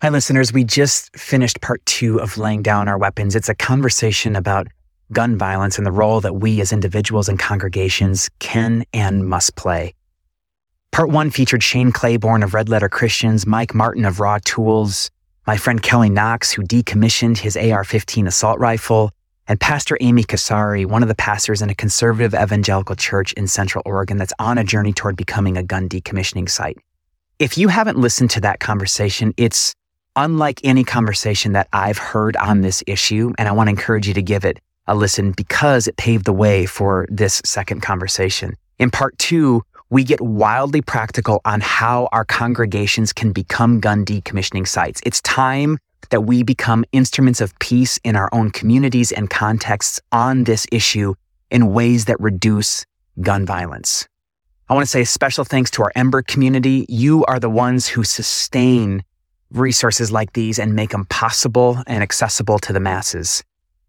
Hi, listeners. We just finished part two of Laying Down Our Weapons. It's a conversation about gun violence and the role that we as individuals and congregations can and must play. Part one featured Shane Claiborne of Red Letter Christians, Mike Martin of RAWtools, my friend Kelly Knox, who decommissioned his AR 15 assault rifle, and Pastor Amy Kasari, one of the pastors in a conservative evangelical church in Central Oregon that's on a journey toward becoming a gun decommissioning site. If you haven't listened to that conversation, it's unlike any conversation that I've heard on this issue. And I want to encourage you to give it a listen because it paved the way for this second conversation. In part two, we get wildly practical on how our congregations can become gun decommissioning sites. It's time that we become instruments of peace in our own communities and contexts on this issue in ways that reduce gun violence. I want to say a special thanks to our Ember community. You are the ones who sustain resources like these and make them possible and accessible to the masses.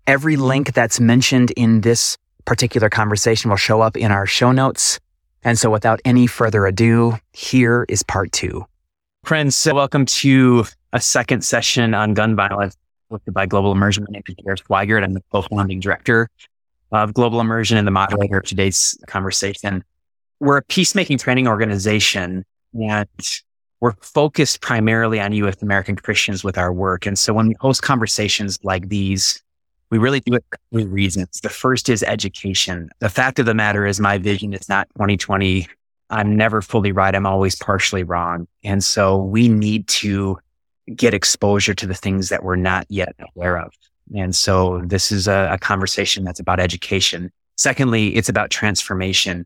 Every link that's mentioned in this particular conversation will show up in our show notes. And so without any further ado, here is part two. Friends, welcome to a second session on gun violence hosted by Global Immersion. My name is Jer Swigart. I'm the co-founding director of Global Immersion and the moderator of today's conversation. We're a peacemaking training organization and we're focused primarily on U.S. American Christians with our work. And so when we host conversations like these, we really do it for reasons. The first is education. The fact of the matter is my vision is not 2020. I'm never fully right. I'm always partially wrong. And so we need to get exposure to the things that we're not yet aware of. And so this is a, a conversation that's about education. Secondly, it's about transformation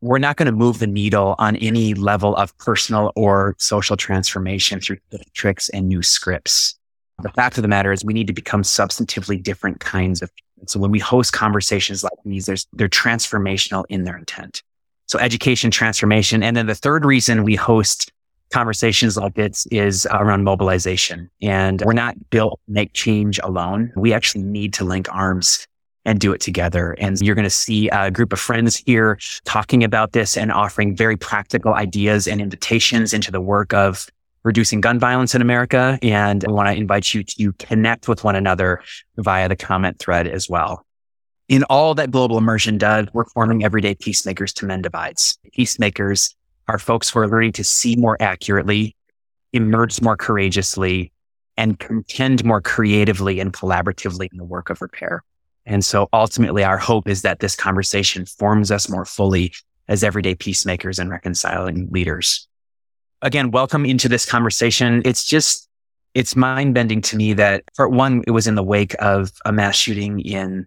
we're not going to move the needle on any level of personal or social transformation through tricks and new scripts. The fact of the matter is we need to become substantively different kinds of people. So when we host conversations like these, they're transformational in their intent. So education, transformation. And then the third reason we host conversations like this is around mobilization. And we're not built to make change alone. We actually need to link arms and do it together. And you're going to see a group of friends here talking about this and offering very practical ideas and invitations into the work of reducing gun violence in America. And I want to invite you to connect with one another via the comment thread as well. In all that global immersion does, we're forming everyday peacemakers to mend divides. Peacemakers are folks who are learning to see more accurately, emerge more courageously, and contend more creatively and collaboratively in the work of repair. And so ultimately our hope is that this conversation forms us more fully as everyday peacemakers and reconciling leaders. Again, welcome into this conversation. It's just, it's mind bending to me that for one, it was in the wake of a mass shooting in,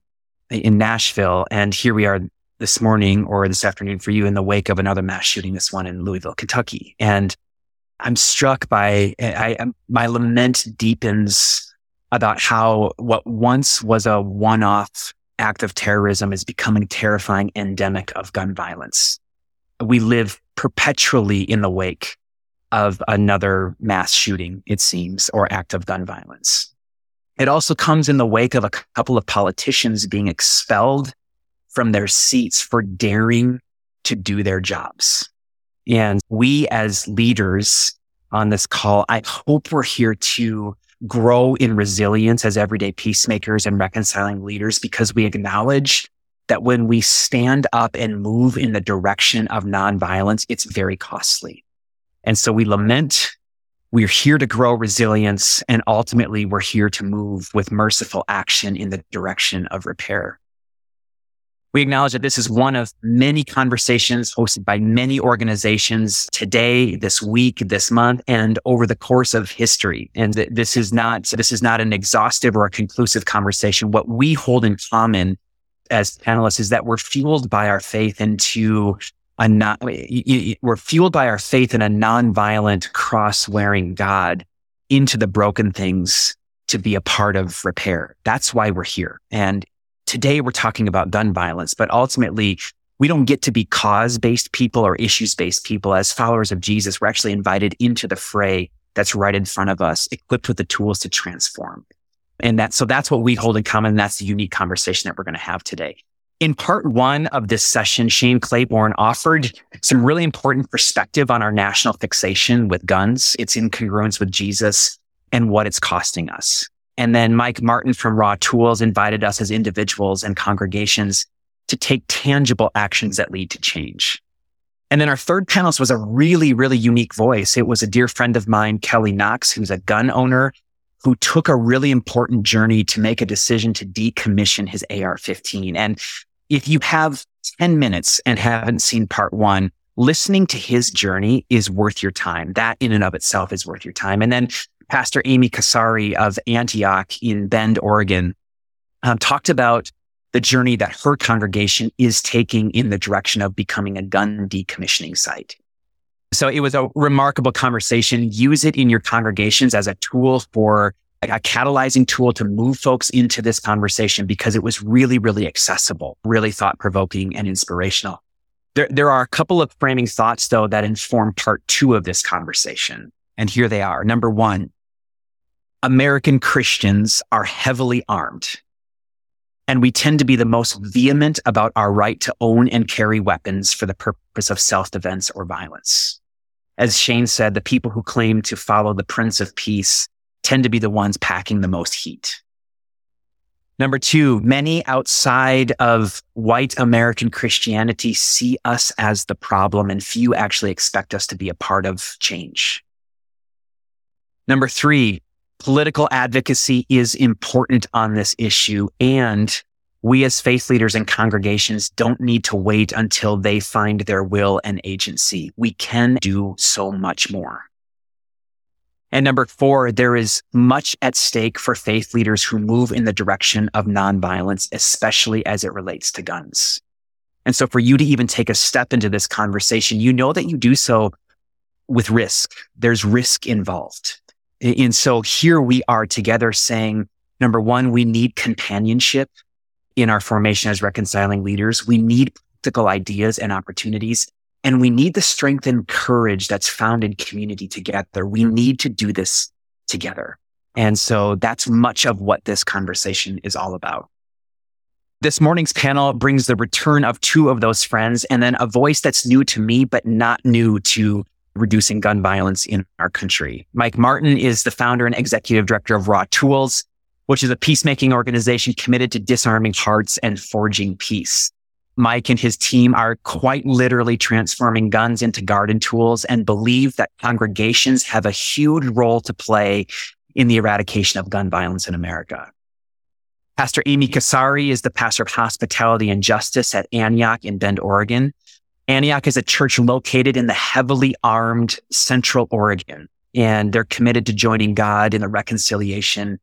in Nashville. And here we are this morning or this afternoon for you in the wake of another mass shooting, this one in Louisville, Kentucky. And I'm struck by, I, I my lament deepens about how what once was a one-off act of terrorism is becoming terrifying endemic of gun violence. We live perpetually in the wake of another mass shooting, it seems, or act of gun violence. It also comes in the wake of a couple of politicians being expelled from their seats for daring to do their jobs. And we as leaders on this call, I hope we're here to grow in resilience as everyday peacemakers and reconciling leaders because we acknowledge that when we stand up and move in the direction of nonviolence, it's very costly. And so we lament. We're here to grow resilience and ultimately we're here to move with merciful action in the direction of repair. We acknowledge that this is one of many conversations hosted by many organizations today, this week, this month, and over the course of history. And this is not, this is not an exhaustive or a conclusive conversation. What we hold in common as panelists is that we're fueled by our faith into a non, we're fueled by our faith in a nonviolent cross wearing God into the broken things to be a part of repair. That's why we're here. And today we're talking about gun violence, but ultimately we don't get to be cause based people or issues based people. As followers of Jesus, we're actually invited into the fray that's right in front of us, equipped with the tools to transform. And that, so that's what we hold in common. That's the unique conversation that we're going to have today. In part one of this session, Shane Claiborne offered some really important perspective on our national fixation with guns. It's in congruence with Jesus and what it's costing us. And then Mike Martin from RAWtools invited us as individuals and congregations to take tangible actions that lead to change. And then our third panelist was a really, really unique voice. It was a dear friend of mine, Kelly Knox, who's a gun owner who took a really important journey to make a decision to decommission his AR 15. And if you have 10 minutes and haven't seen part one, listening to his journey is worth your time. That in and of itself is worth your time. And then Pastor Amy Kasari of Antioch in Bend, Oregon, um, talked about the journey that her congregation is taking in the direction of becoming a gun decommissioning site. So it was a remarkable conversation. Use it in your congregations as a tool for a catalyzing tool to move folks into this conversation because it was really, really accessible, really thought provoking and inspirational. There, there are a couple of framing thoughts though that inform part two of this conversation. And here they are. Number one, American Christians are heavily armed and we tend to be the most vehement about our right to own and carry weapons for the purpose of self-defense or violence. As Shane said, the people who claim to follow the Prince of Peace tend to be the ones packing the most heat. Number two, many outside of white American Christianity see us as the problem and few actually expect us to be a part of change. Number three, political advocacy is important on this issue and we as faith leaders and congregations don't need to wait until they find their will and agency. We can do so much more. And number four, there is much at stake for faith leaders who move in the direction of nonviolence, especially as it relates to guns. And so for you to even take a step into this conversation, you know that you do so with risk. There's risk involved. And so here we are together saying, number one, we need companionship in our formation as reconciling leaders. We need practical ideas and opportunities. And we need the strength and courage that's found in community together. We need to do this together. And so that's much of what this conversation is all about. This morning's panel brings the return of two of those friends and then a voice that's new to me, but not new to reducing gun violence in our country. Mike Martin is the founder and executive director of RAWtools which is a peacemaking organization committed to disarming hearts and forging peace. Mike and his team are quite literally transforming guns into garden tools and believe that congregations have a huge role to play in the eradication of gun violence in America. Pastor Amy Kasari is the pastor of hospitality and justice at Antioch in Bend, Oregon. Antioch is a church located in the heavily armed central Oregon, and they're committed to joining God in the reconciliation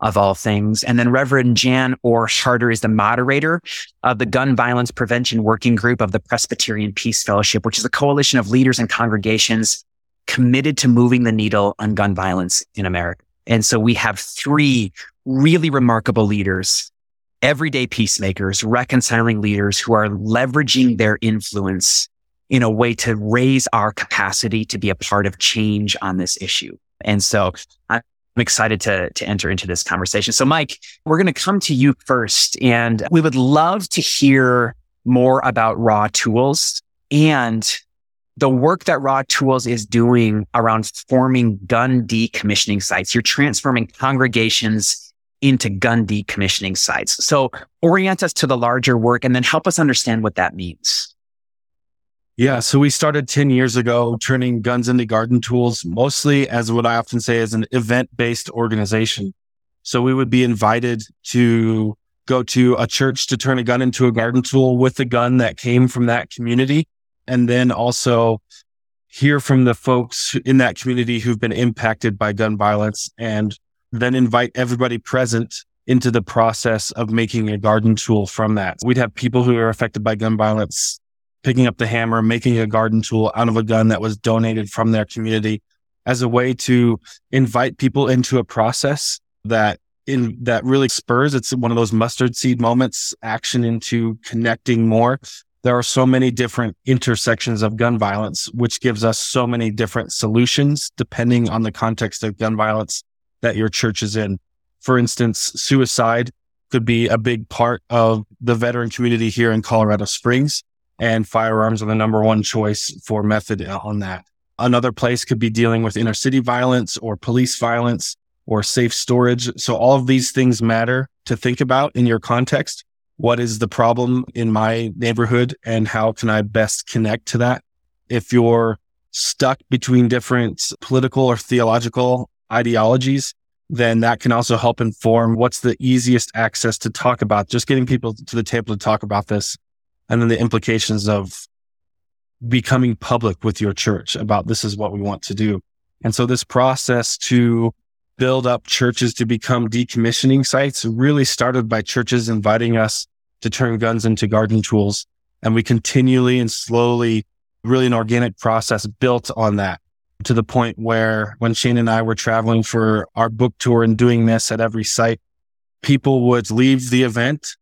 of all things. And then Reverend Jan Orr Harter is the moderator of the Gun Violence Prevention Working Group of the Presbyterian Peace Fellowship, which is a coalition of leaders and congregations committed to moving the needle on gun violence in America. And so we have three really remarkable leaders, everyday peacemakers, reconciling leaders who are leveraging their influence in a way to raise our capacity to be a part of change on this issue. And so I'm excited to, to enter into this conversation. So, Mike, we're going to come to you first, and we would love to hear more about RAWtools and the work that RAWtools is doing around forming gun decommissioning sites. You're transforming congregations into gun decommissioning sites. So, orient us to the larger work and then help us understand what that means. Yeah. So we started 10 years ago turning guns into garden tools, mostly as what I often say is an event based organization. So we would be invited to go to a church to turn a gun into a garden tool with a gun that came from that community. And then also hear from the folks in that community who've been impacted by gun violence and then invite everybody present into the process of making a garden tool from that. We'd have people who are affected by gun violence picking up the hammer, making a garden tool out of a gun that was donated from their community as a way to invite people into a process that in that really spurs. It's one of those mustard seed moments, action into connecting more. There are so many different intersections of gun violence, which gives us so many different solutions depending on the context of gun violence that your church is in. For instance, suicide could be a big part of the veteran community here in Colorado Springs and firearms are the number one choice for method on that. Another place could be dealing with inner city violence or police violence. or safe storage. So all of these things matter to think about in your context. What is the problem in my neighborhood and how can I best connect to that? If you're stuck between different political or theological ideologies, then that can also help inform what's the easiest access to talk about, just getting people to the table to talk about this. And then the implications of becoming public with your church about this is what we want to do. And so this process to build up churches to become decommissioning sites really started by churches inviting us to turn guns into garden tools. And we continually and slowly, really an organic process built on that to the point where when Shane and I were traveling for our book tour and doing this at every site, people would leave the event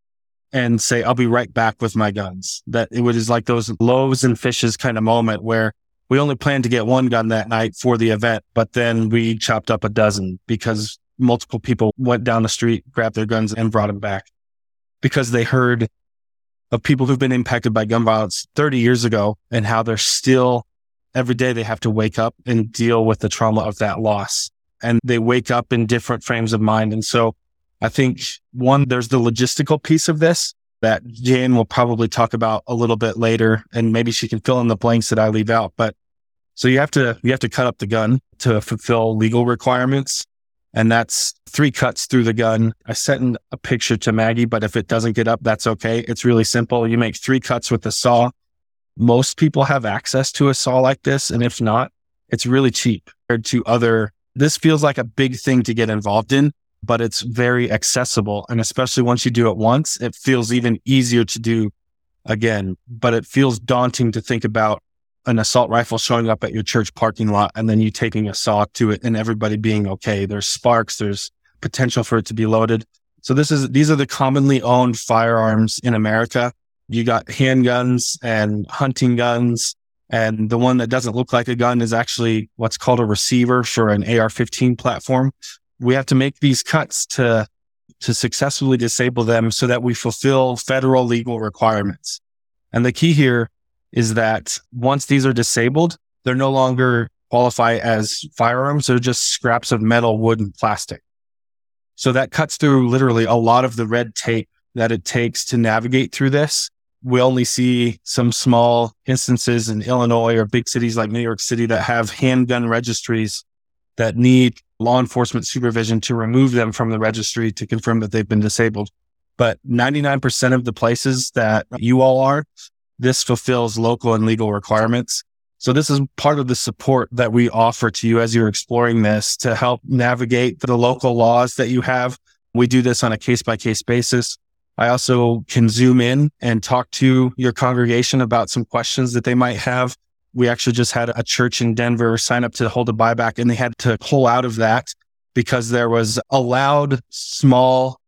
and say, I'll be right back with my guns. That it was like those loaves and fishes kind of moment where we only planned to get one gun that night for the event, but then we chopped up a dozen because multiple people went down the street, grabbed their guns and brought them back because they heard of people who've been impacted by gun violence 30 years ago and how they're still every day they have to wake up and deal with the trauma of that loss. And they wake up in different frames of mind. And so I think one, there's the logistical piece of this that Jan will probably talk about a little bit later, and maybe she can fill in the blanks that I leave out. But so you have to, you have to cut up the gun to fulfill legal requirements. And that's three cuts through the gun. I sent a picture to Maggie, but if it doesn't get up, that's okay. It's really simple. You make three cuts with the saw. Most people have access to a saw like this. And if not, it's really cheap compared to other. This feels like a big thing to get involved in but it's very accessible. And especially once you do it once, it feels even easier to do again. But it feels daunting to think about an assault rifle showing up at your church parking lot and then you taking a saw to it and everybody being okay. There's sparks, there's potential for it to be loaded. So this is, these are the commonly owned firearms in America. You got handguns and hunting guns. And the one that doesn't look like a gun is actually what's called a receiver for an AR 15 platform we have to make these cuts to to successfully disable them so that we fulfill federal legal requirements. And the key here is that once these are disabled, they're no longer qualify as firearms. They're just scraps of metal, wood, and plastic. So that cuts through literally a lot of the red tape that it takes to navigate through this. We only see some small instances in Illinois or big cities like New York City that have handgun registries that need law enforcement supervision to remove them from the registry to confirm that they've been disabled. But 99% of the places that you all are, this fulfills local and legal requirements. So this is part of the support that we offer to you as you're exploring this to help navigate the local laws that you have. We do this on a case by case basis. I also can zoom in and talk to your congregation about some questions that they might have we actually just had a church in Denver sign up to hold a buyback and they had to pull out of that because there was a loud, small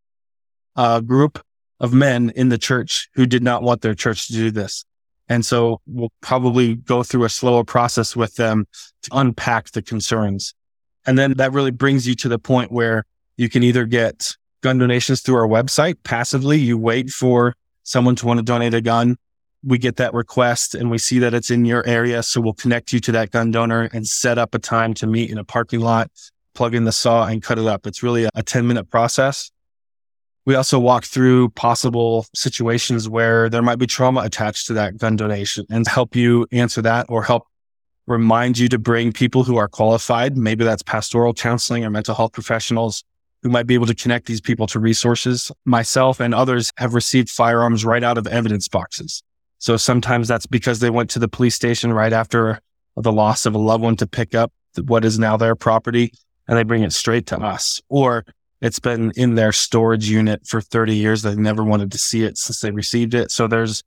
uh, group of men in the church who did not want their church to do this. And so we'll probably go through a slower process with them to unpack the concerns. And then that really brings you to the point where you can either get gun donations through our website passively. You wait for someone to want to donate a gun we get that request and we see that it's in your area. So we'll connect you to that gun donor and set up a time to meet in a parking lot, plug in the saw and cut it up. It's really a 10 minute process. We also walk through possible situations where there might be trauma attached to that gun donation and help you answer that or help remind you to bring people who are qualified. Maybe that's pastoral counseling or mental health professionals who might be able to connect these people to resources. Myself and others have received firearms right out of evidence boxes. So sometimes that's because they went to the police station right after the loss of a loved one to pick up what is now their property and they bring it straight to us. Or it's been in their storage unit for 30 years. They never wanted to see it since they received it. So there's,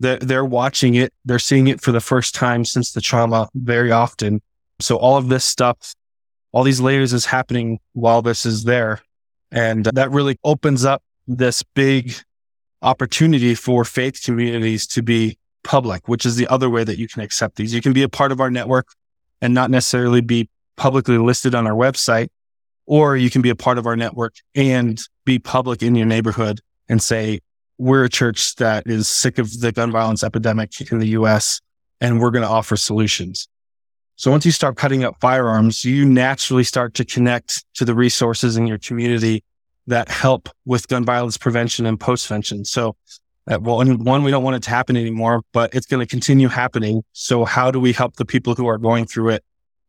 they're, they're watching it. They're seeing it for the first time since the trauma very often. So all of this stuff, all these layers is happening while this is there. And that really opens up this big opportunity for faith communities to be public, which is the other way that you can accept these. You can be a part of our network and not necessarily be publicly listed on our website, or you can be a part of our network and be public in your neighborhood and say, we're a church that is sick of the gun violence epidemic in the US and we're going to offer solutions. So once you start cutting up firearms, you naturally start to connect to the resources in your community that help with gun violence prevention and postvention. So uh, well, one, we don't want it to happen anymore, but it's going to continue happening. So how do we help the people who are going through it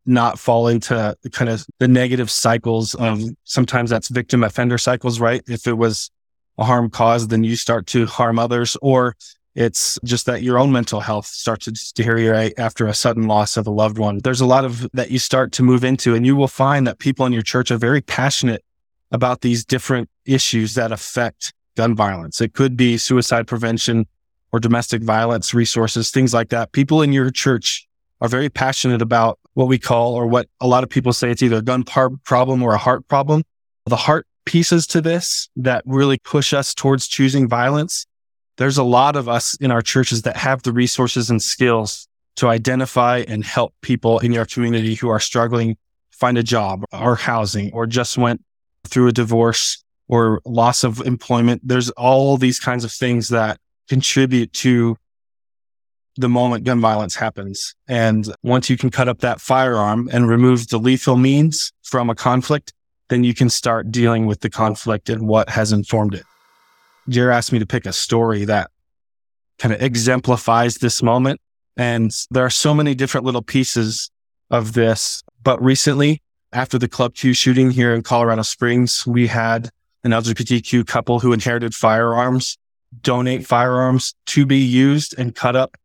not fall into kind of the negative cycles of sometimes that's victim offender cycles, right? If it was a harm caused, then you start to harm others, or it's just that your own mental health starts to deteriorate after a sudden loss of a loved one. There's a lot of that you start to move into, and you will find that people in your church are very passionate about these different issues that affect gun violence. It could be suicide prevention or domestic violence resources, things like that. People in your church are very passionate about what we call, or what a lot of people say, it's either a gun par- problem or a heart problem. The heart pieces to this that really push us towards choosing violence. There's a lot of us in our churches that have the resources and skills to identify and help people in your community who are struggling find a job or housing or just went through a divorce or loss of employment. There's all these kinds of things that contribute to the moment gun violence happens. And once you can cut up that firearm and remove the lethal means from a conflict, then you can start dealing with the conflict and what has informed it. Jer asked me to pick a story that kind of exemplifies this moment. And there are so many different little pieces of this. But recently, after the Club Q shooting here in Colorado Springs, we had an LGBTQ couple who inherited firearms donate firearms to be used and cut up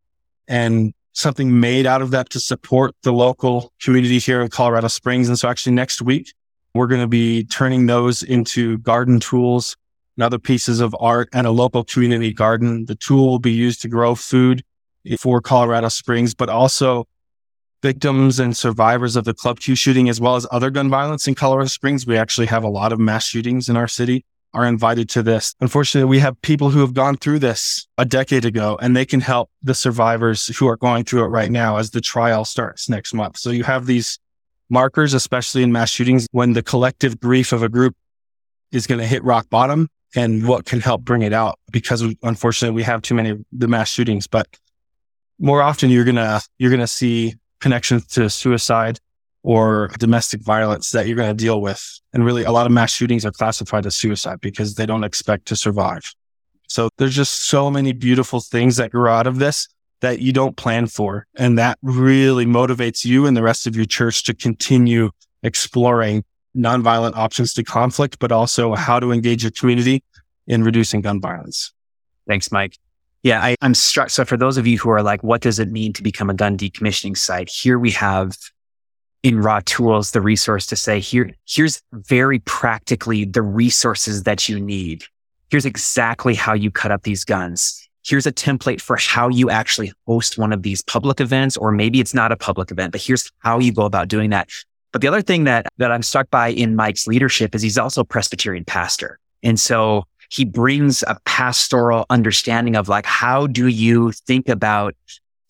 and something made out of that to support the local community here in Colorado Springs. And so actually next week, we're going to be turning those into garden tools and other pieces of art and a local community garden. The tool will be used to grow food for Colorado Springs, but also victims and survivors of the Club Q shooting, as well as other gun violence in Colorado Springs. We actually have a lot of mass shootings in our city are invited to this. Unfortunately, we have people who have gone through this a decade ago and they can help the survivors who are going through it right now as the trial starts next month. So you have these markers, especially in mass shootings, when the collective grief of a group is going to hit rock bottom and what can help bring it out because unfortunately we have too many the mass shootings, but more often you're to, you're to see connections to suicide or domestic violence that you're to deal with. And really, a lot of mass shootings are classified as suicide because they don't expect to survive. So there's just so many beautiful things that grow out of this that you don't plan for. And that really motivates you and the rest of your church to continue exploring nonviolent options to conflict, but also how to engage your community in reducing gun violence. Thanks, Mike. Yeah, I, am struck. So for those of you who are like, what does it mean to become a gun decommissioning site? Here we have in RAWtools the resource to say here here's very practically the resources that you need here's exactly how you cut up these guns here's a template for how you actually host one of these public events or maybe it's not a public event but here's how you go about doing that but the other thing that that i'm struck by in mike's leadership is he's also a presbyterian pastor and so he brings a pastoral understanding of like how do you think about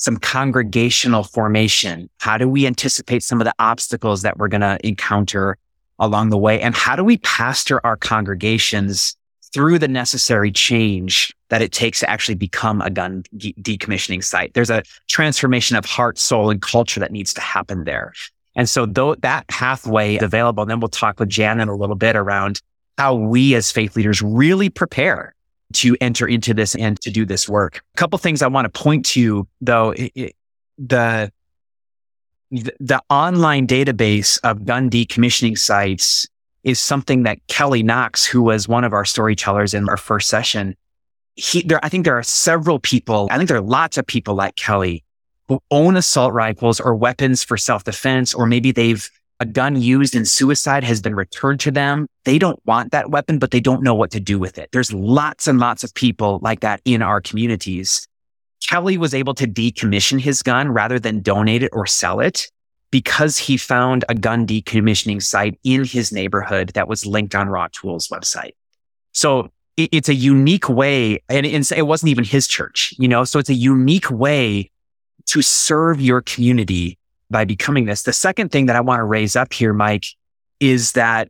some congregational formation? How do we anticipate some of the obstacles that we're going to encounter along the way? And how do we pastor our congregations through the necessary change that it takes to actually become a gun de- decommissioning site? There's a transformation of heart, soul, and culture that needs to happen there. And so though that pathway is available, and then we'll talk with Janet a little bit around how we as faith leaders really prepare to enter into this and to do this work. A couple things I want to point to though, it, it, the, the online database of gun decommissioning sites is something that Kelly Knox, who was one of our storytellers in our first session, he, there, I think there are several people, I think there are lots of people like Kelly own assault rifles or weapons for self defense, or maybe they've a gun used in suicide has been returned to them. They don't want that weapon, but they don't know what to do with it. There's lots and lots of people like that in our communities. Kelly was able to decommission his gun rather than donate it or sell it because he found a gun decommissioning site in his neighborhood that was linked on RAWtools website. So it's a unique way, and it wasn't even his church, you know, so it's a unique way to serve your community by becoming this. The second thing that I want to raise up here, Mike, is that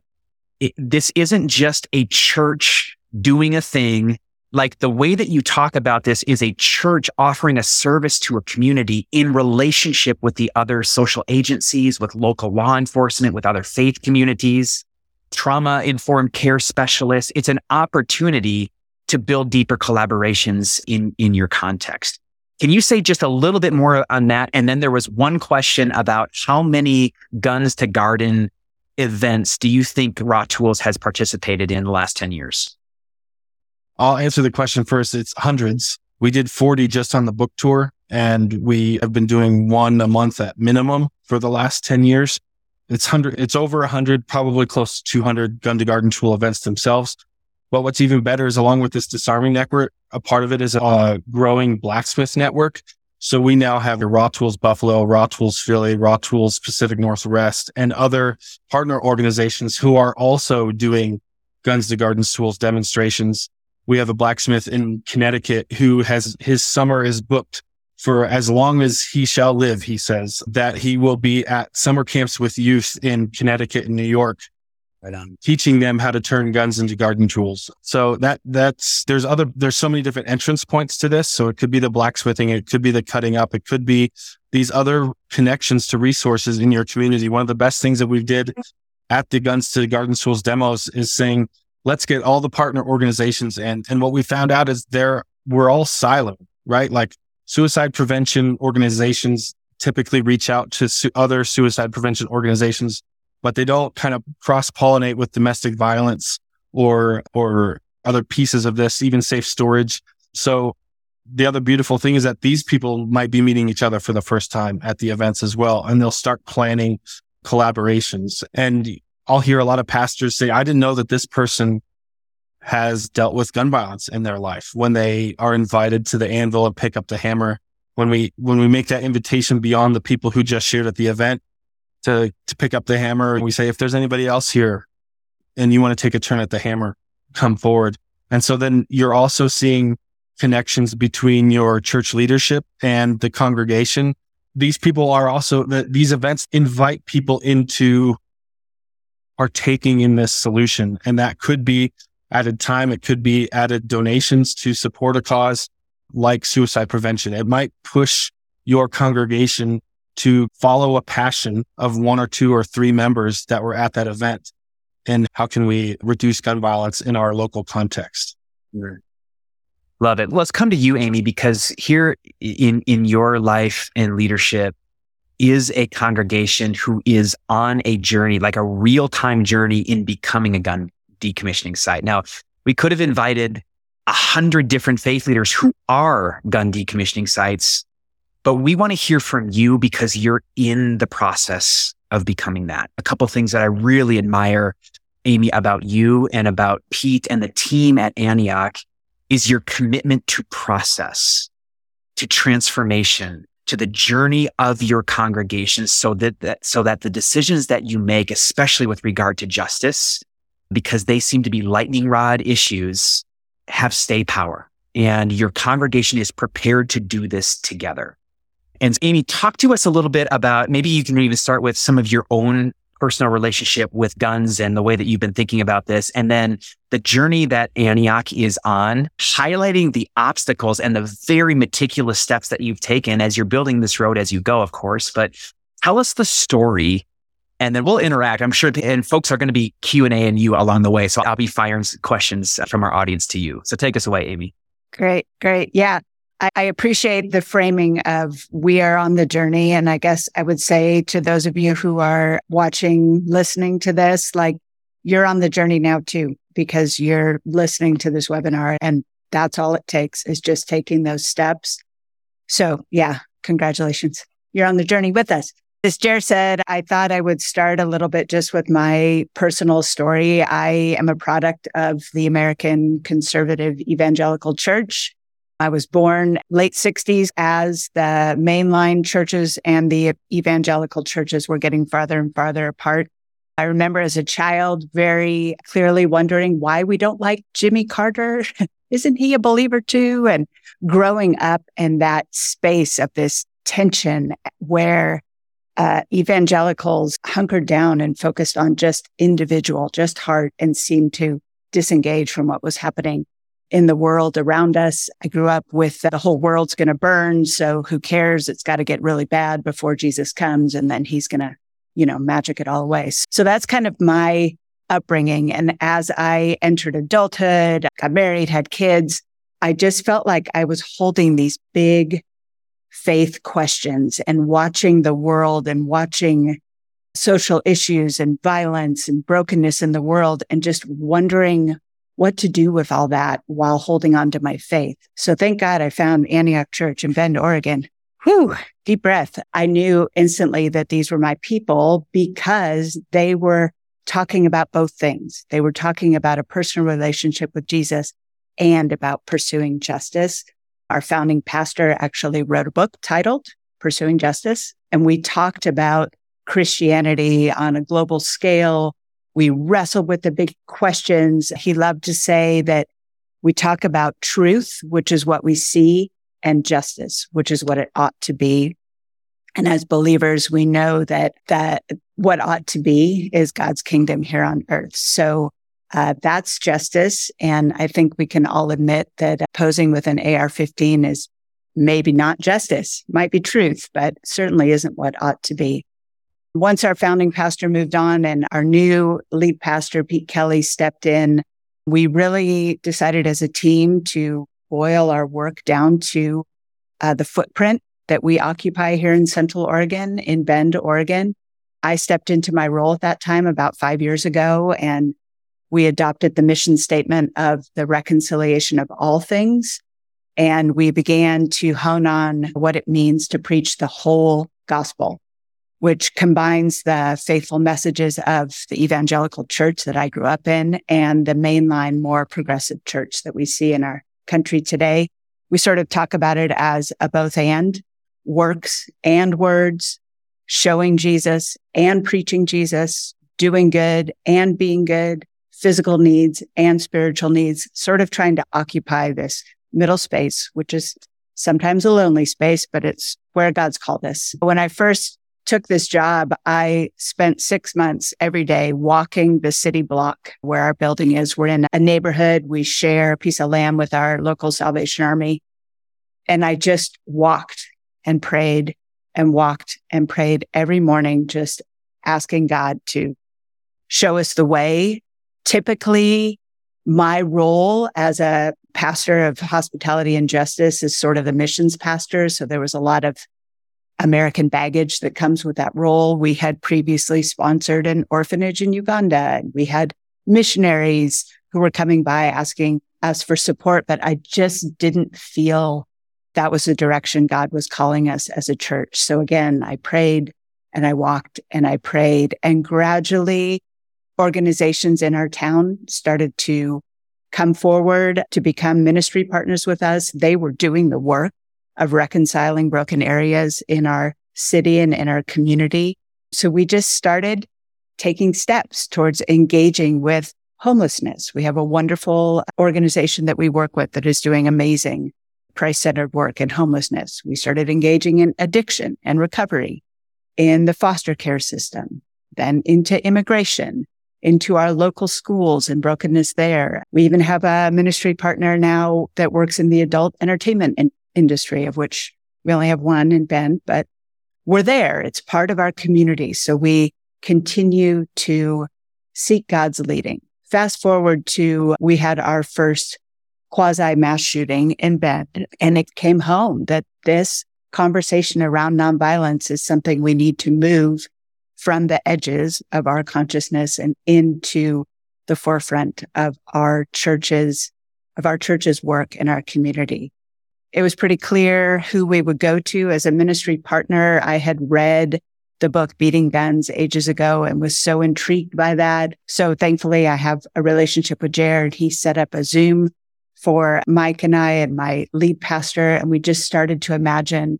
it, this isn't just a church doing a thing like the way that you talk about this is a church offering a service to a community in relationship with the other social agencies, with local law enforcement, with other faith communities, trauma informed care specialists. It's an opportunity to build deeper collaborations in, in your context. Can you say just a little bit more on that? And then there was one question about how many guns to garden events do you think RAWtools has participated in the last 10 years? I'll answer the question first. It's hundreds. We did 40 just on the book tour and we have been doing one a month at minimum for the last 10 years. It's hundred, it's over a hundred, probably close to 200 gun to garden tool events themselves. But what's even better is along with this disarming network, a part of it is a growing blacksmith network. So we now have the RAWtools Buffalo, RAWtools Philly, RAWtools Pacific Northwest, and other partner organizations who are also doing guns to garden tools demonstrations we have a blacksmith in Connecticut who has his summer is booked for as long as he shall live. He says that he will be at summer camps with youth in Connecticut and New York. Right um, teaching them how to turn guns into garden tools. So that, that's, there's other, there's so many different entrance points to this. So it could be the blacksmithing. It could be the cutting up. It could be these other connections to resources in your community. One of the best things that we did at the guns to garden tools demos is saying, let's get all the partner organizations in. And what we found out is they're, we're all siloed, right? Like suicide prevention organizations typically reach out to su- other suicide prevention organizations, but they don't kind of cross pollinate with domestic violence or, or other pieces of this, even safe storage. So the other beautiful thing is that these people might be meeting each other for the first time at the events as well, and they'll start planning collaborations. And I'll hear a lot of pastors say, I didn't know that this person has dealt with gun violence in their life when they are invited to the anvil and pick up the hammer. When we, when we make that invitation beyond the people who just shared at the event to, to pick up the hammer, And we say, if there's anybody else here and you want to take a turn at the hammer, come forward. And so then you're also seeing connections between your church leadership and the congregation. These people are also, the, these events invite people into partaking in this solution. And that could be added time. It could be added donations to support a cause like suicide prevention. It might push your congregation to follow a passion of one or two or three members that were at that event. And how can we reduce gun violence in our local context? Love it. Let's come to you, Amy, because here in, in your life and leadership, is a congregation who is on a journey, like a real time journey in becoming a gun decommissioning site. Now, we could have invited a hundred different faith leaders who are gun decommissioning sites, but we want to hear from you because you're in the process of becoming that. A couple things that I really admire, Amy, about you and about Pete and the team at Antioch is your commitment to process, to transformation, to the journey of your congregation so that, that so that the decisions that you make, especially with regard to justice, because they seem to be lightning rod issues, have stay power. And your congregation is prepared to do this together. And Amy, talk to us a little bit about maybe you can even start with some of your own personal relationship with guns and the way that you've been thinking about this. And then the journey that Antioch is on, highlighting the obstacles and the very meticulous steps that you've taken as you're building this road as you go, of course. But tell us the story and then we'll interact. I'm sure, and folks are going to be Q and A and you along the way. So I'll be firing questions from our audience to you. So take us away, Amy. Great, great. Yeah. I, appreciate the framing of we are on the journey. And I guess I would say to those of you who are watching, listening to this, like you're on the journey now too, because you're listening to this webinar and that's all it takes is just taking those steps. So yeah, congratulations. You're on the journey with us. As Jer said, I thought I would start a little bit just with my personal story. I am a product of the American Conservative Evangelical Church. I was born late 60s as the mainline churches and the evangelical churches were getting farther and farther apart. I remember as a child very clearly wondering why we don't like Jimmy Carter. Isn't he a believer too? And growing up in that space of this tension where uh, evangelicals hunkered down and focused on just individual, just heart and seemed to disengage from what was happening in the world around us. I grew up with the whole world's going to burn. So who cares? It's got to get really bad before Jesus comes and then he's going to, you know, magic it all away. So that's kind of my upbringing. And as I entered adulthood, got married, had kids, I just felt like I was holding these big faith questions and watching the world and watching social issues and violence and brokenness in the world and just wondering what to do with all that while holding on to my faith. So thank God I found Antioch Church in Bend, Oregon. Whew, deep breath. I knew instantly that these were my people because they were talking about both things. They were talking about a personal relationship with Jesus and about pursuing justice. Our founding pastor actually wrote a book titled Pursuing Justice. And we talked about Christianity on a global scale. We wrestled with the big questions. He loved to say that we talk about truth, which is what we see, and justice, which is what it ought to be. And as believers, we know that that what ought to be is God's kingdom here on earth. So uh, that's justice. And I think we can all admit that posing with an AR-15 is maybe not justice, might be truth, but certainly isn't what ought to be. Once our founding pastor moved on and our new lead pastor, Pete Kelly, stepped in, we really decided as a team to boil our work down to uh, the footprint that we occupy here in Central Oregon, in Bend, Oregon. I stepped into my role at that time about five years ago and we adopted the mission statement of the reconciliation of all things. And we began to hone on what it means to preach the whole gospel which combines the faithful messages of the evangelical church that I grew up in and the mainline, more progressive church that we see in our country today. We sort of talk about it as a both and works and words, showing Jesus and preaching Jesus, doing good and being good, physical needs and spiritual needs, sort of trying to occupy this middle space, which is sometimes a lonely space, but it's where God's called us. When I first took this job, I spent six months every day walking the city block where our building is. We're in a neighborhood. We share a piece of land with our local Salvation Army. And I just walked and prayed and walked and prayed every morning, just asking God to show us the way. Typically, my role as a pastor of hospitality and justice is sort of the missions pastor. So there was a lot of American baggage that comes with that role. We had previously sponsored an orphanage in Uganda and we had missionaries who were coming by asking us for support, but I just didn't feel that was the direction God was calling us as a church. So again, I prayed and I walked and I prayed and gradually organizations in our town started to come forward to become ministry partners with us. They were doing the work of reconciling broken areas in our city and in our community. So we just started taking steps towards engaging with homelessness. We have a wonderful organization that we work with that is doing amazing Christ centered work in homelessness. We started engaging in addiction and recovery in the foster care system, then into immigration, into our local schools and brokenness there. We even have a ministry partner now that works in the adult entertainment industry, of which we only have one in Bend, but we're there. It's part of our community. So we continue to seek God's leading. Fast forward to we had our first quasi mass shooting in Bend and it came home that this conversation around nonviolence is something we need to move from the edges of our consciousness and into the forefront of our churches, of our church's work in our community it was pretty clear who we would go to as a ministry partner. I had read the book Beating Guns ages ago and was so intrigued by that. So thankfully I have a relationship with Jared. He set up a Zoom for Mike and I and my lead pastor. And we just started to imagine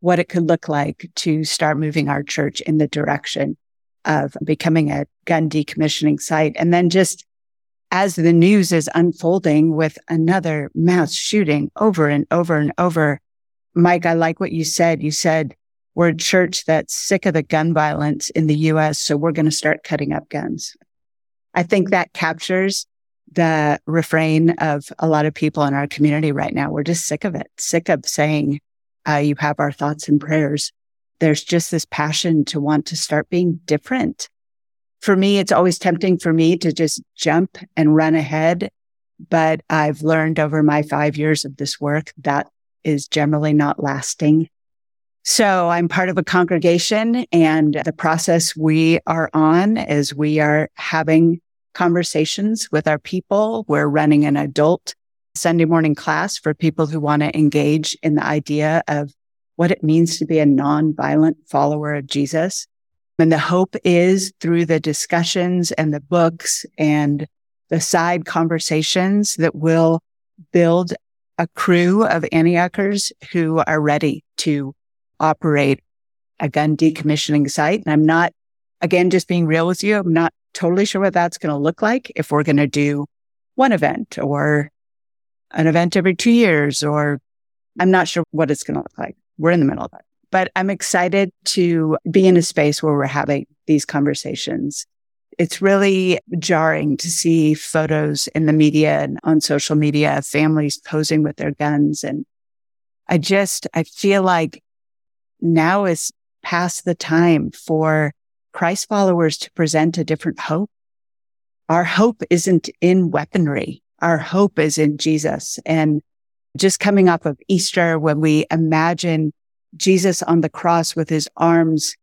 what it could look like to start moving our church in the direction of becoming a gun decommissioning site. And then just as the news is unfolding with another mass shooting over and over and over. Mike, I like what you said. You said we're a church that's sick of the gun violence in the U.S. So we're going to start cutting up guns. I think that captures the refrain of a lot of people in our community right now. We're just sick of it, sick of saying, uh, you have our thoughts and prayers. There's just this passion to want to start being different. For me, it's always tempting for me to just jump and run ahead. But I've learned over my five years of this work that is generally not lasting. So I'm part of a congregation and the process we are on is we are having conversations with our people. We're running an adult Sunday morning class for people who want to engage in the idea of what it means to be a non-violent follower of Jesus. And the hope is through the discussions and the books and the side conversations that will build a crew of Antiochers who are ready to operate a gun decommissioning site. And I'm not, again, just being real with you, I'm not totally sure what that's going to look like if we're going to do one event or an event every two years, or I'm not sure what it's going to look like. We're in the middle of it, but I'm excited to be in a space where we're having these conversations. It's really jarring to see photos in the media and on social media of families posing with their guns. And I just, I feel like now is past the time for Christ followers to present a different hope. Our hope isn't in weaponry. Our hope is in Jesus. And just coming off of Easter, when we imagine Jesus on the cross with his arms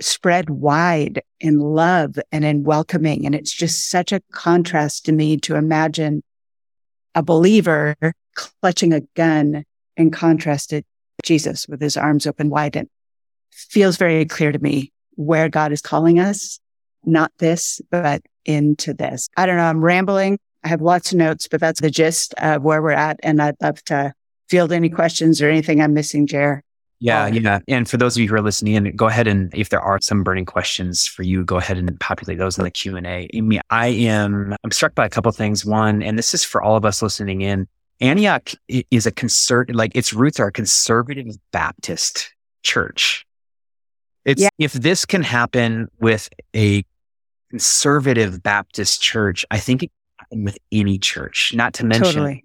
spread wide in love and in welcoming. And it's just such a contrast to me to imagine a believer clutching a gun in contrast to Jesus with his arms open wide. And feels very clear to me where God is calling us, not this, but into this. I don't know. I'm rambling. I have lots of notes, but that's the gist of where we're at. And I'd love to field any questions or anything I'm missing, Jer. Yeah, um, yeah. And for those of you who are listening and go ahead and if there are some burning questions for you, go ahead and populate those in the Q and A. I mean, I am, I'm struck by a couple things. One, and this is for all of us listening in. Antioch is a concert, like its roots are a conservative Baptist church. It's yeah. if this can happen with a conservative Baptist church, I think it can happen with any church, not to mention totally.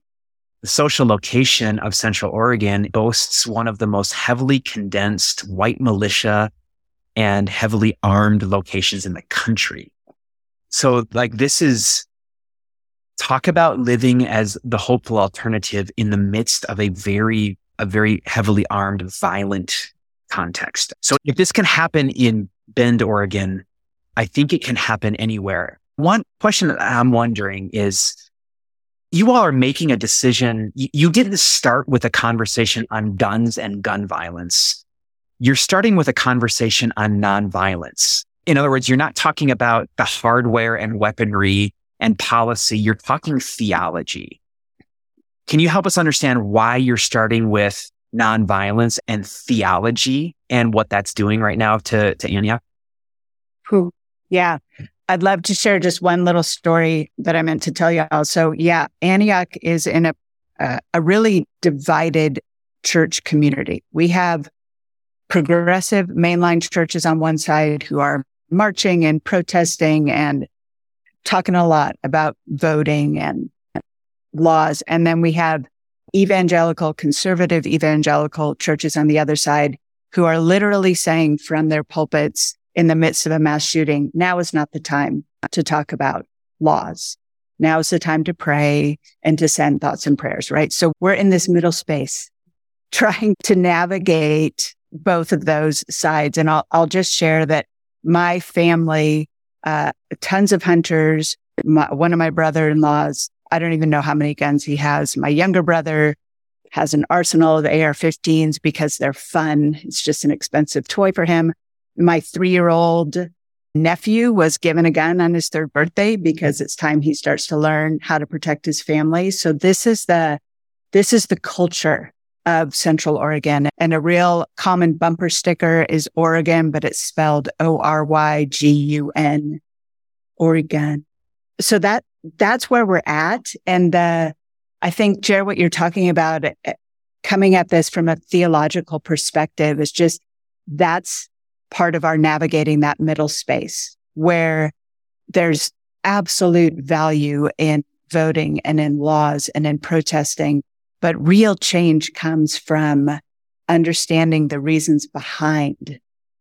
The social location of Central Oregon boasts one of the most heavily condensed white militia and heavily armed locations in the country. So like this is talk about living as the hopeful alternative in the midst of a very, a very heavily armed, violent context. So if this can happen in Bend, Oregon, I think it can happen anywhere. One question that I'm wondering is, you all are making a decision. You didn't start with a conversation on guns and gun violence. You're starting with a conversation on nonviolence. In other words, you're not talking about the hardware and weaponry and policy. You're talking theology. Can you help us understand why you're starting with nonviolence and theology and what that's doing right now to, to Antioch? Yeah. I'd love to share just one little story that I meant to tell you all. So yeah, Antioch is in a, uh, a really divided church community. We have progressive mainline churches on one side who are marching and protesting and talking a lot about voting and laws. And then we have evangelical, conservative evangelical churches on the other side who are literally saying from their pulpits in the midst of a mass shooting, now is not the time to talk about laws. Now is the time to pray and to send thoughts and prayers, right? So we're in this middle space trying to navigate both of those sides. And I'll, I'll just share that my family, uh, tons of hunters, my, one of my brother-in-laws I don't even know how many guns he has. My younger brother has an arsenal of AR 15s because they're fun. It's just an expensive toy for him. My three year old nephew was given a gun on his third birthday because it's time he starts to learn how to protect his family. So this is the, this is the culture of Central Oregon and a real common bumper sticker is Oregon, but it's spelled O R Y G U N, Oregon. So that that's where we're at. And I think, Jer, what you're talking about, uh, coming at this from a theological perspective, is just that's part of our navigating that middle space where there's absolute value in voting and in laws and in protesting. But real change comes from understanding the reasons behind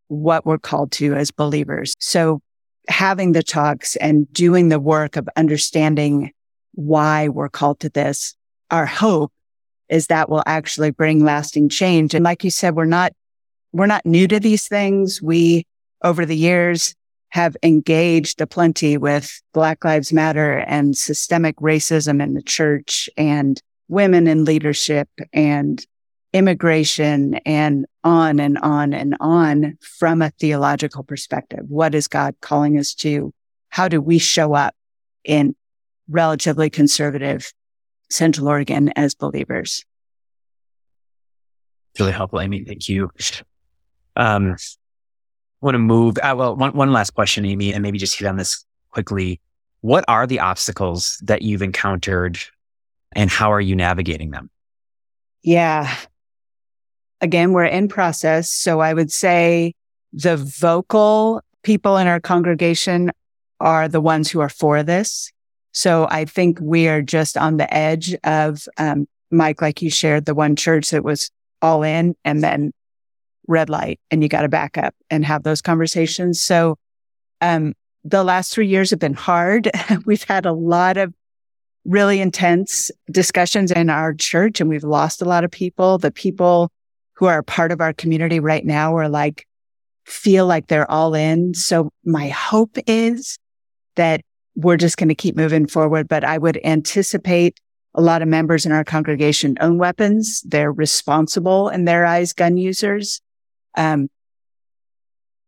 what we're called to as believers. So having the talks and doing the work of understanding why we're called to this, our hope is that will actually bring lasting change. And like you said, we're not, we're not new to these things. We, over the years, have engaged aplenty with Black Lives Matter and systemic racism in the church and women in leadership and immigration and on and on and on from a theological perspective. What is God calling us to? How do we show up in relatively conservative Central Oregon as believers? Really helpful, Amy. Thank you. Um, want to move. Uh, well, one, one last question, Amy, and maybe just hit on this quickly. What are the obstacles that you've encountered and how are you navigating them? Yeah, again, we're in process. So I would say the vocal people in our congregation are the ones who are for this. So I think we are just on the edge of, um, Mike, like you shared the one church that was all in and then red light and you got to back up and have those conversations. So, um, the last three years have been hard. We've had a lot of really intense discussions in our church and we've lost a lot of people. The people who are part of our community right now are like, feel like they're all in. So my hope is that we're just going to keep moving forward, but I would anticipate a lot of members in our congregation own weapons. They're responsible in their eyes, gun users. Um,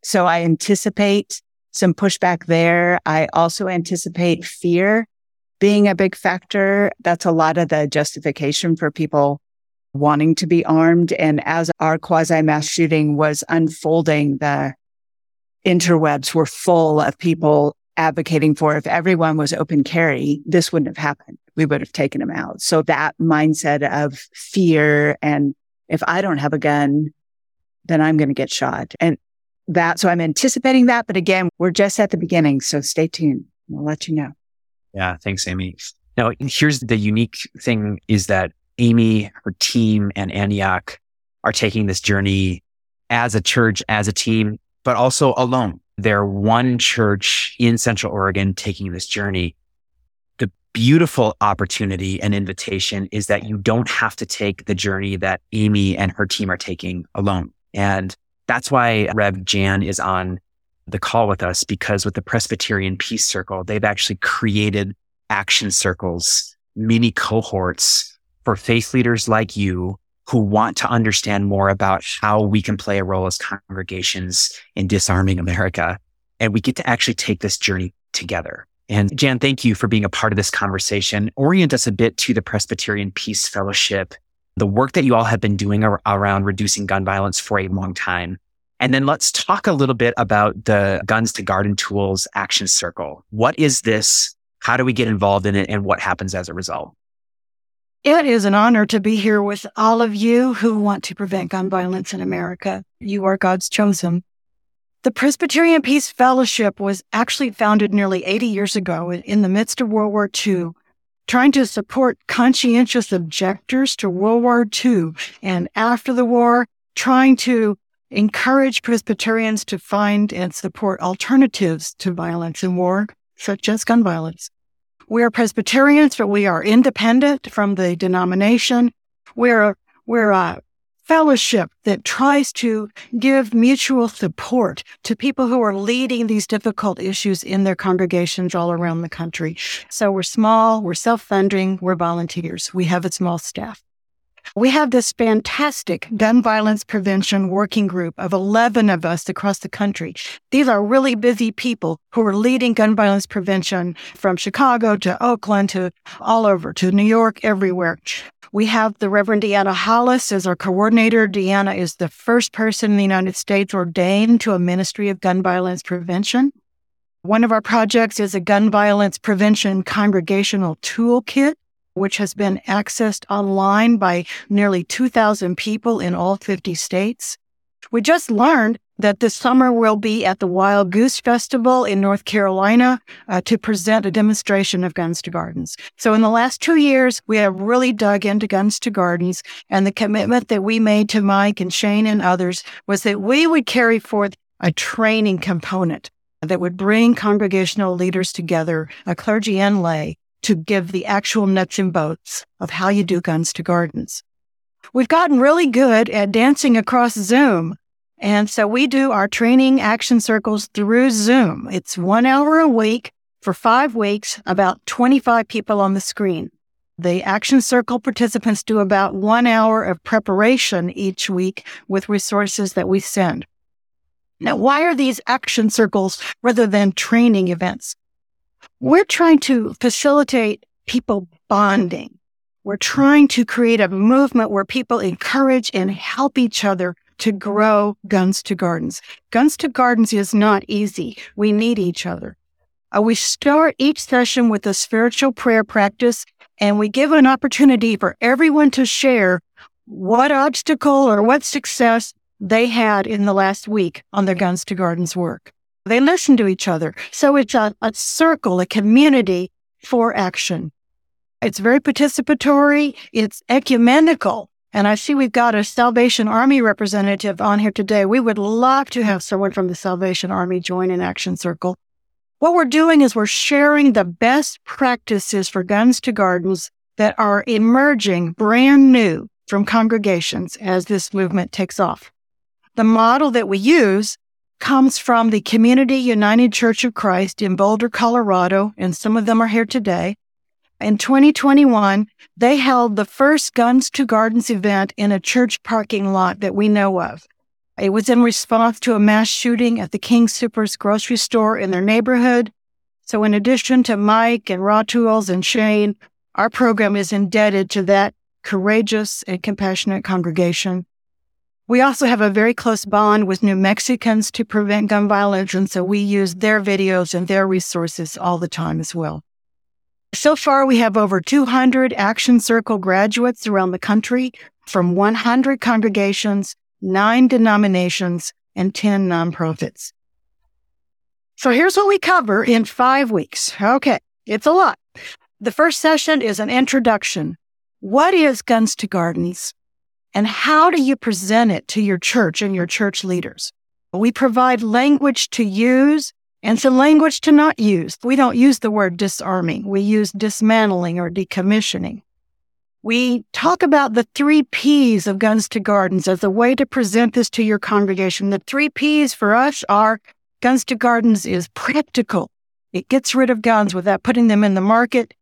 so I anticipate some pushback there. I also anticipate fear being a big factor. That's a lot of the justification for people wanting to be armed. And as our quasi mass shooting was unfolding, the interwebs were full of people advocating for if everyone was open carry, this wouldn't have happened. We would have taken them out. So that mindset of fear and if I don't have a gun, then I'm going to get shot. And that, so I'm anticipating that. But again, we're just at the beginning. So stay tuned. We'll let you know. Yeah. Thanks, Amy. Now, here's the unique thing is that Amy, her team, and Antioch are taking this journey as a church, as a team, but also alone. They're one church in Central Oregon taking this journey. The beautiful opportunity and invitation is that you don't have to take the journey that Amy and her team are taking alone. And that's why Rev Jan is on the call with us because with the Presbyterian Peace Circle, they've actually created action circles, mini cohorts for faith leaders like you who want to understand more about how we can play a role as congregations in disarming America. And we get to actually take this journey together. And Jan, thank you for being a part of this conversation. Orient us a bit to the Presbyterian Peace Fellowship, the work that you all have been doing ar- around reducing gun violence for a long time. And then let's talk a little bit about the Guns to Garden Tools Action Circle. What is this? How do we get involved in it? And what happens as a result? It is an honor to be here with all of you who want to prevent gun violence in America. You are God's chosen. The Presbyterian Peace Fellowship was actually founded nearly 80 years ago in the midst of World War II, trying to support conscientious objectors to World War II and after the war, trying to encourage Presbyterians to find and support alternatives to violence and war, such as gun violence. We are Presbyterians, but we are independent from the denomination. We're, we're a fellowship that tries to give mutual support to people who are leading these difficult issues in their congregations all around the country. So we're small, we're self-funding, we're volunteers. We have a small staff. We have this fantastic gun violence prevention working group of 11 of us across the country. These are really busy people who are leading gun violence prevention from Chicago to Oakland to all over to New York, everywhere. We have the Reverend Deanna Hollis as our coordinator. Deanna is the first person in the United States ordained to a ministry of gun violence prevention. One of our projects is a gun violence prevention congregational toolkit which has been accessed online by nearly 2,000 people in all 50 states. We just learned that this summer we'll be at the Wild Goose Festival in North Carolina uh, to present a demonstration of Guns to Gardens. So in the last two years, we have really dug into Guns to Gardens and the commitment that we made to Mike and Shane and others was that we would carry forth a training component that would bring congregational leaders together, a clergy and lay, to give the actual nuts and bolts of how you do Guns to Gardens. We've gotten really good at dancing across Zoom. And so we do our training action circles through Zoom. It's one hour a week for five weeks, about 25 people on the screen. The action circle participants do about one hour of preparation each week with resources that we send. Now, why are these action circles rather than training events? We're trying to facilitate people bonding. We're trying to create a movement where people encourage and help each other to grow Guns to Gardens. Guns to Gardens is not easy. We need each other. Uh, we start each session with a spiritual prayer practice and we give an opportunity for everyone to share what obstacle or what success they had in the last week on their Guns to Gardens work. They listen to each other. So it's a, a circle, a community for action. It's very participatory. It's ecumenical. And I see we've got a Salvation Army representative on here today. We would love to have someone from the Salvation Army join an action circle. What we're doing is we're sharing the best practices for guns to gardens that are emerging brand new from congregations as this movement takes off. The model that we use comes from the Community United Church of Christ in Boulder, Colorado, and some of them are here today. In 2021, they held the first Guns to Gardens event in a church parking lot that we know of. It was in response to a mass shooting at the King Soopers grocery store in their neighborhood. So in addition to Mike and RAWtools and Shane, our program is indebted to that courageous and compassionate congregation. We also have a very close bond with New Mexicans to prevent gun violence, and so we use their videos and their resources all the time as well. So far, we have over 200 Action Circle graduates around the country from 100 congregations, nine denominations, and 10 nonprofits. So here's what we cover in five weeks. Okay, it's a lot. The first session is an introduction. What is Guns to Gardens? And how do you present it to your church and your church leaders? We provide language to use and some language to not use. We don't use the word disarming. We use dismantling or decommissioning. We talk about the three P's of Guns to Gardens as a way to present this to your congregation. The three P's for us are Guns to Gardens is practical. It gets rid of guns without putting them in the market.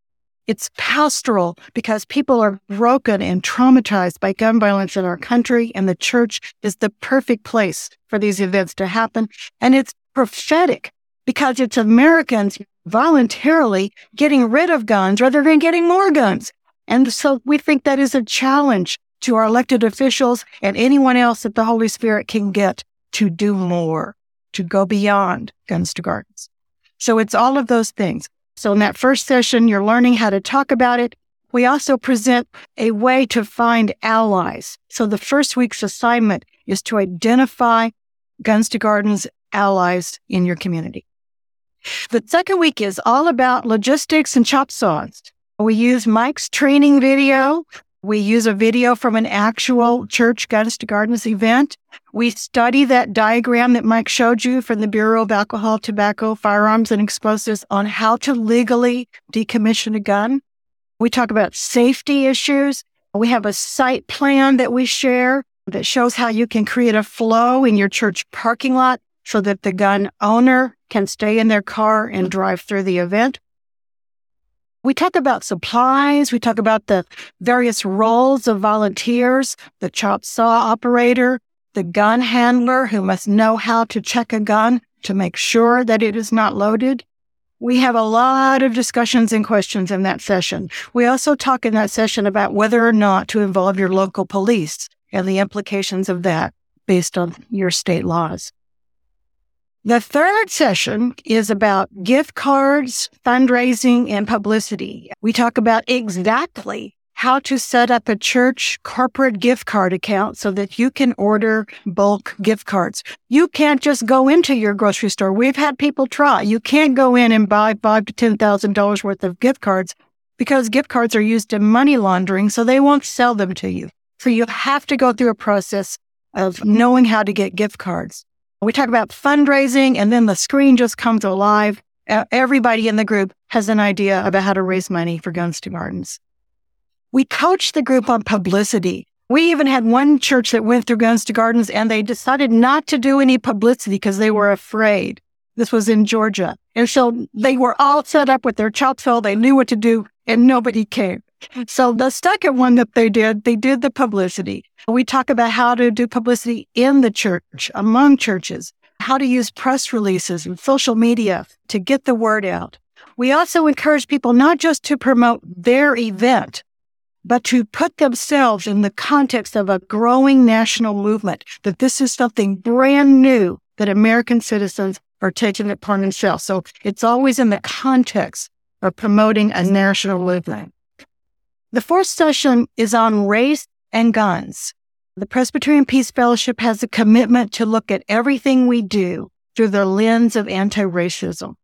It's pastoral because people are broken and traumatized by gun violence in our country, and the church is the perfect place for these events to happen. And it's prophetic because it's Americans voluntarily getting rid of guns rather than getting more guns. And so we think that is a challenge to our elected officials and anyone else that the Holy Spirit can get to do more, to go beyond guns to gardens. So it's all of those things. So in that first session, you're learning how to talk about it. We also present a way to find allies. So the first week's assignment is to identify Guns to Gardens allies in your community. The second week is all about logistics and chop saws. We use Mike's training video. We use a video from an actual church Guns to Gardens event. We study that diagram that Mike showed you from the Bureau of Alcohol, Tobacco, Firearms, and Explosives on how to legally decommission a gun. We talk about safety issues. We have a site plan that we share that shows how you can create a flow in your church parking lot so that the gun owner can stay in their car and mm-hmm. drive through the event. We talk about supplies. We talk about the various roles of volunteers, the chop saw operator, the gun handler who must know how to check a gun to make sure that it is not loaded. We have a lot of discussions and questions in that session. We also talk in that session about whether or not to involve your local police and the implications of that based on your state laws. The third session is about gift cards, fundraising, and publicity. We talk about exactly how to set up a church corporate gift card account so that you can order bulk gift cards. You can't just go into your grocery store. We've had people try. You can't go in and buy five to ten thousand dollars worth of gift cards because gift cards are used in money laundering, so they won't sell them to you. So you have to go through a process of knowing how to get gift cards. We talk about fundraising and then the screen just comes alive. Everybody in the group has an idea about how to raise money for Guns to Gardens. We coached the group on publicity. We even had one church that went through Guns to Gardens and they decided not to do any publicity because they were afraid. This was in Georgia. And so they were all set up with their chop saws. They knew what to do and nobody came. So the second one that they did, they did the publicity. We talk about how to do publicity in the church, among churches, how to use press releases and social media to get the word out. We also encourage people not just to promote their event, but to put themselves in the context of a growing national movement, that this is something brand new that American citizens are taking upon themselves. So it's always in the context of promoting a national movement. The fourth session is on race and guns. The Presbyterian Peace Fellowship has a commitment to look at everything we do through the lens of anti-racism.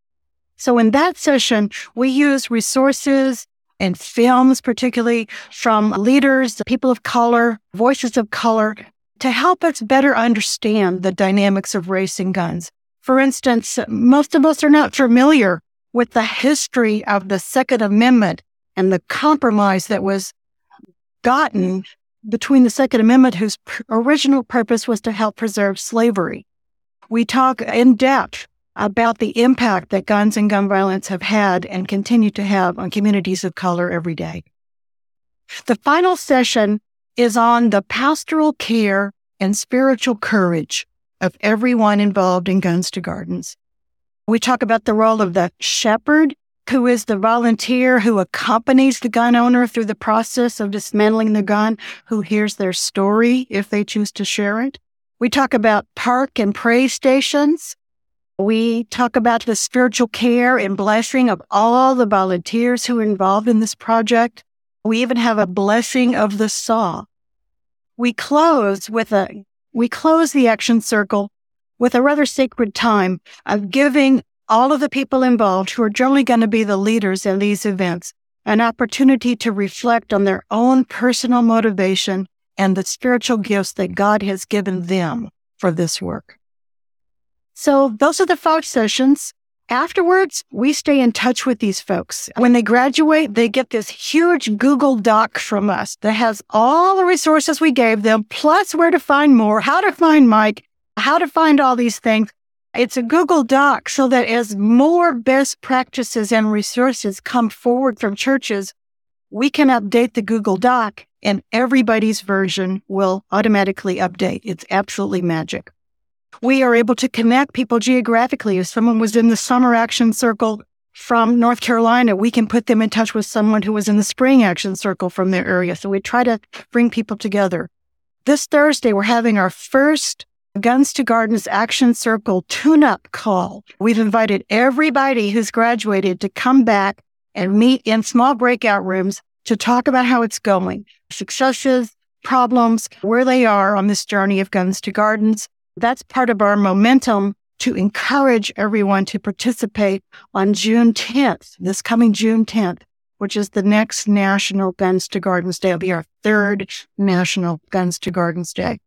So in that session, we use resources and films, particularly from leaders, people of color, voices of color, to help us better understand the dynamics of race and guns. For instance, most of us are not familiar with the history of the Second Amendment and the compromise that was gotten between the Second Amendment, whose original purpose was to help preserve slavery. We talk in depth about the impact that guns and gun violence have had and continue to have on communities of color every day. The final session is on the pastoral care and spiritual courage of everyone involved in Guns to Gardens. We talk about the role of the shepherd, who is the volunteer who accompanies the gun owner through the process of dismantling the gun, who hears their story if they choose to share it. We talk about park and pray stations. We talk about the spiritual care and blessing of all the volunteers who are involved in this project. We even have a blessing of the saw. We close with a, we close the action circle with a rather sacred time of giving all of the people involved who are generally going to be the leaders in these events an opportunity to reflect on their own personal motivation and the spiritual gifts that God has given them for this work. So those are the five sessions. Afterwards, we stay in touch with these folks. When they graduate, they get this huge Google Doc from us that has all the resources we gave them, plus where to find more, how to find Mike, how to find all these things. It's a Google Doc so that as more best practices and resources come forward from churches, we can update the Google Doc and everybody's version will automatically update. It's absolutely magic. We are able to connect people geographically. If someone was in the Summer Action Circle from North Carolina, we can put them in touch with someone who was in the Spring Action Circle from their area. So we try to bring people together. This Thursday, we're having our first Guns to Gardens Action Circle tune up call. We've invited everybody who's graduated to come back and meet in small breakout rooms to talk about how it's going, successes, problems, where they are on this journey of Guns to Gardens. That's part of our momentum to encourage everyone to participate on June 10th, this coming June 10th, which is the next National Guns to Gardens Day. It'll be our third National Guns to Gardens Day.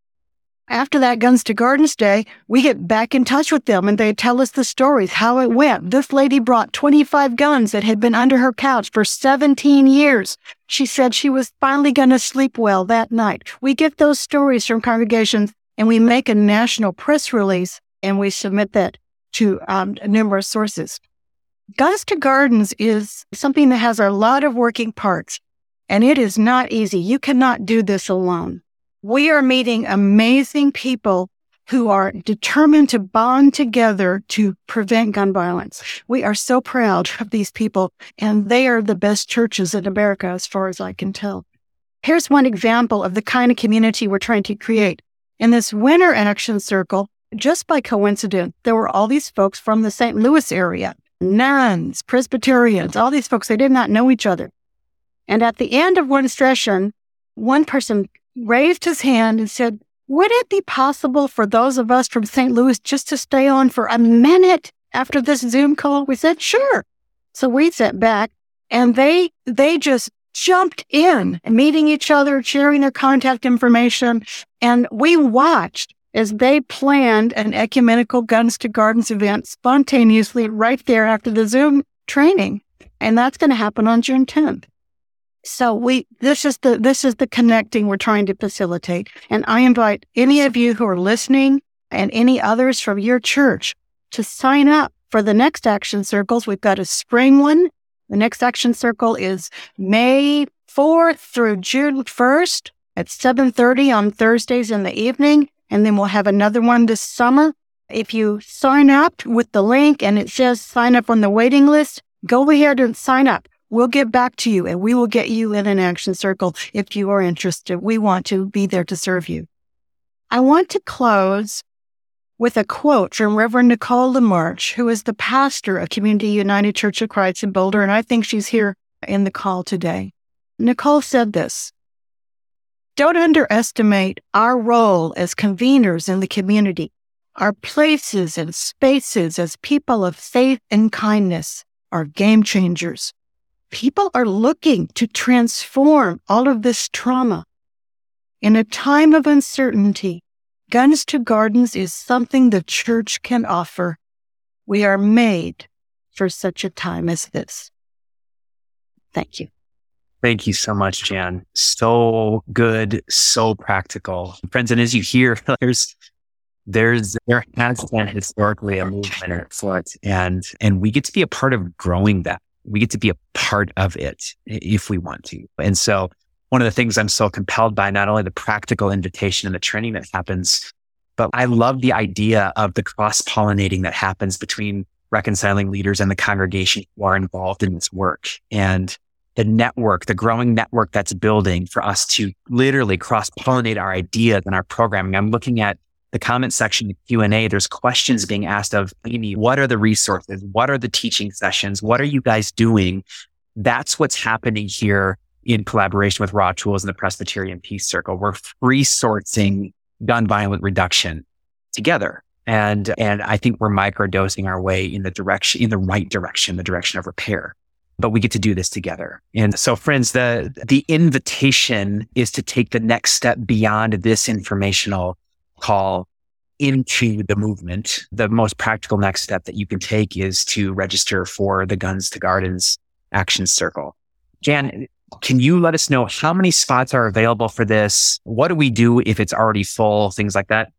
After that Guns to Gardens Day, we get back in touch with them and they tell us the stories, how it went. This lady brought 25 guns that had been under her couch for 17 years. She said she was finally going to sleep well that night. We get those stories from congregations and we make a national press release and we submit that to um, numerous sources. Guns to Gardens is something that has a lot of working parts and it is not easy. You cannot do this alone. We are meeting amazing people who are determined to bond together to prevent gun violence. We are so proud of these people, and they are the best churches in America, as far as I can tell. Here's one example of the kind of community we're trying to create. In this winter action circle, just by coincidence, there were all these folks from the St. Louis area, nuns, Presbyterians, all these folks, they did not know each other. And at the end of one session, one person raised his hand and said, would it be possible for those of us from St. Louis just to stay on for a minute after this Zoom call? We said, sure. So we sat back and they, they just jumped in, meeting each other, sharing their contact information. And we watched as they planned an ecumenical Guns to Gardens event spontaneously right there after the Zoom training. And that's going to happen on June 10th. So we, this is the, this is the connecting we're trying to facilitate. And I invite any of you who are listening and any others from your church to sign up for the next action circles. We've got a spring one. The next action circle is May 4th through June 1st at 7.30 on Thursdays in the evening. And then we'll have another one this summer. If you sign up with the link and it says sign up on the waiting list, go ahead and sign up. We'll get back to you and we will get you in an action circle if you are interested. We want to be there to serve you. I want to close with a quote from Reverend Nicole LaMarche, who is the pastor of Community United Church of Christ in Boulder, and I think she's here in the call today. Nicole said this Don't underestimate our role as conveners in the community, our places and spaces as people of faith and kindness are game changers. People are looking to transform all of this trauma. In a time of uncertainty, Guns to Gardens is something the church can offer. We are made for such a time as this. Thank you. Thank you so much, Jan. So good, so practical. Friends, and as you hear, there's there's there has been historically a movement and and we get to be a part of growing that we get to be a part of it if we want to. And so one of the things I'm so compelled by, not only the practical invitation and the training that happens, but I love the idea of the cross pollinating that happens between reconciling leaders and the congregation who are involved in this work and the network, the growing network that's building for us to literally cross pollinate our ideas and our programming. I'm looking at the comment section, the Q&A, there's questions being asked of Amy, what are the resources? What are the teaching sessions? What are you guys doing? That's what's happening here in collaboration with RAWtools and the Presbyterian Peace Circle. We're free resourcing gun violent reduction together. And, and I think we're microdosing our way in the direction, in the right direction, the direction of repair. But we get to do this together. And so friends, the, the invitation is to take the next step beyond this informational call into the movement, the most practical next step that you can take is to register for the Guns to Gardens Action Circle. Jan, can you let us know how many spots are available for this? What do we do if it's already full? Things like that.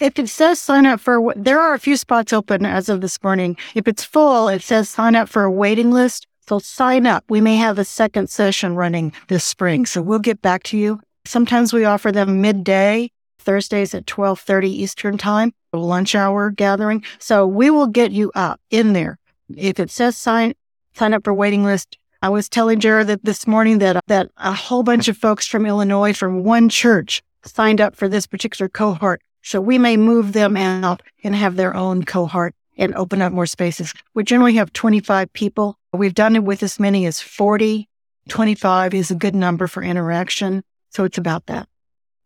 If it says sign up for, there are a few spots open as of this morning. If it's full, it says sign up for a waiting list. So sign up. We may have a second session running this spring. So we'll get back to you. Sometimes we offer them midday Thursdays at 12:30 Eastern Time, lunch hour gathering. So we will get you up in there. If it says sign sign up for waiting list, I was telling Jared that this morning that that a whole bunch of folks from Illinois from one church signed up for this particular cohort. So we may move them out and have their own cohort and open up more spaces. We generally have 25 people. We've done it with as many as 40. 25 is a good number for interaction. So it's about that.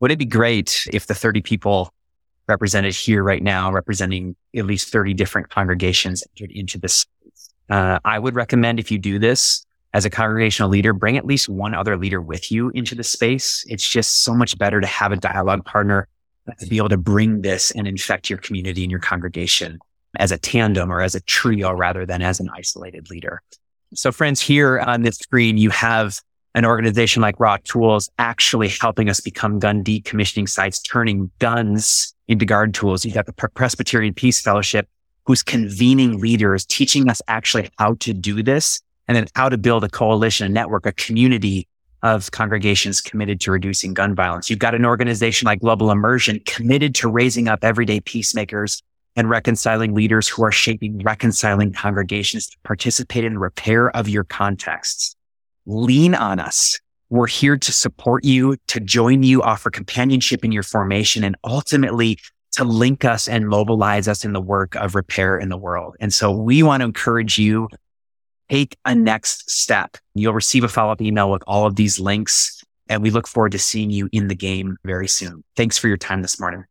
Would it be great if the 30 people represented here right now, representing at least 30 different congregations entered into this? Uh, I would recommend if you do this as a congregational leader, bring at least one other leader with you into the space. It's just so much better to have a dialogue partner to be able to bring this and infect your community and your congregation as a tandem or as a trio rather than as an isolated leader. So friends, here on this screen, you have an organization like RAWtools actually helping us become gun decommissioning sites, turning guns into garden tools. You've got the Presbyterian Peace Fellowship, who's convening leaders, teaching us actually how to do this and then how to build a coalition, a network, a community of congregations committed to reducing gun violence. You've got an organization like Global Immersion committed to raising up everyday peacemakers and reconciling leaders who are shaping reconciling congregations to participate in the repair of your contexts lean on us. We're here to support you, to join you, offer companionship in your formation, and ultimately to link us and mobilize us in the work of repair in the world. And so we want to encourage you take a next step. You'll receive a follow up email with all of these links. And we look forward to seeing you in the game very soon. Thanks for your time this morning.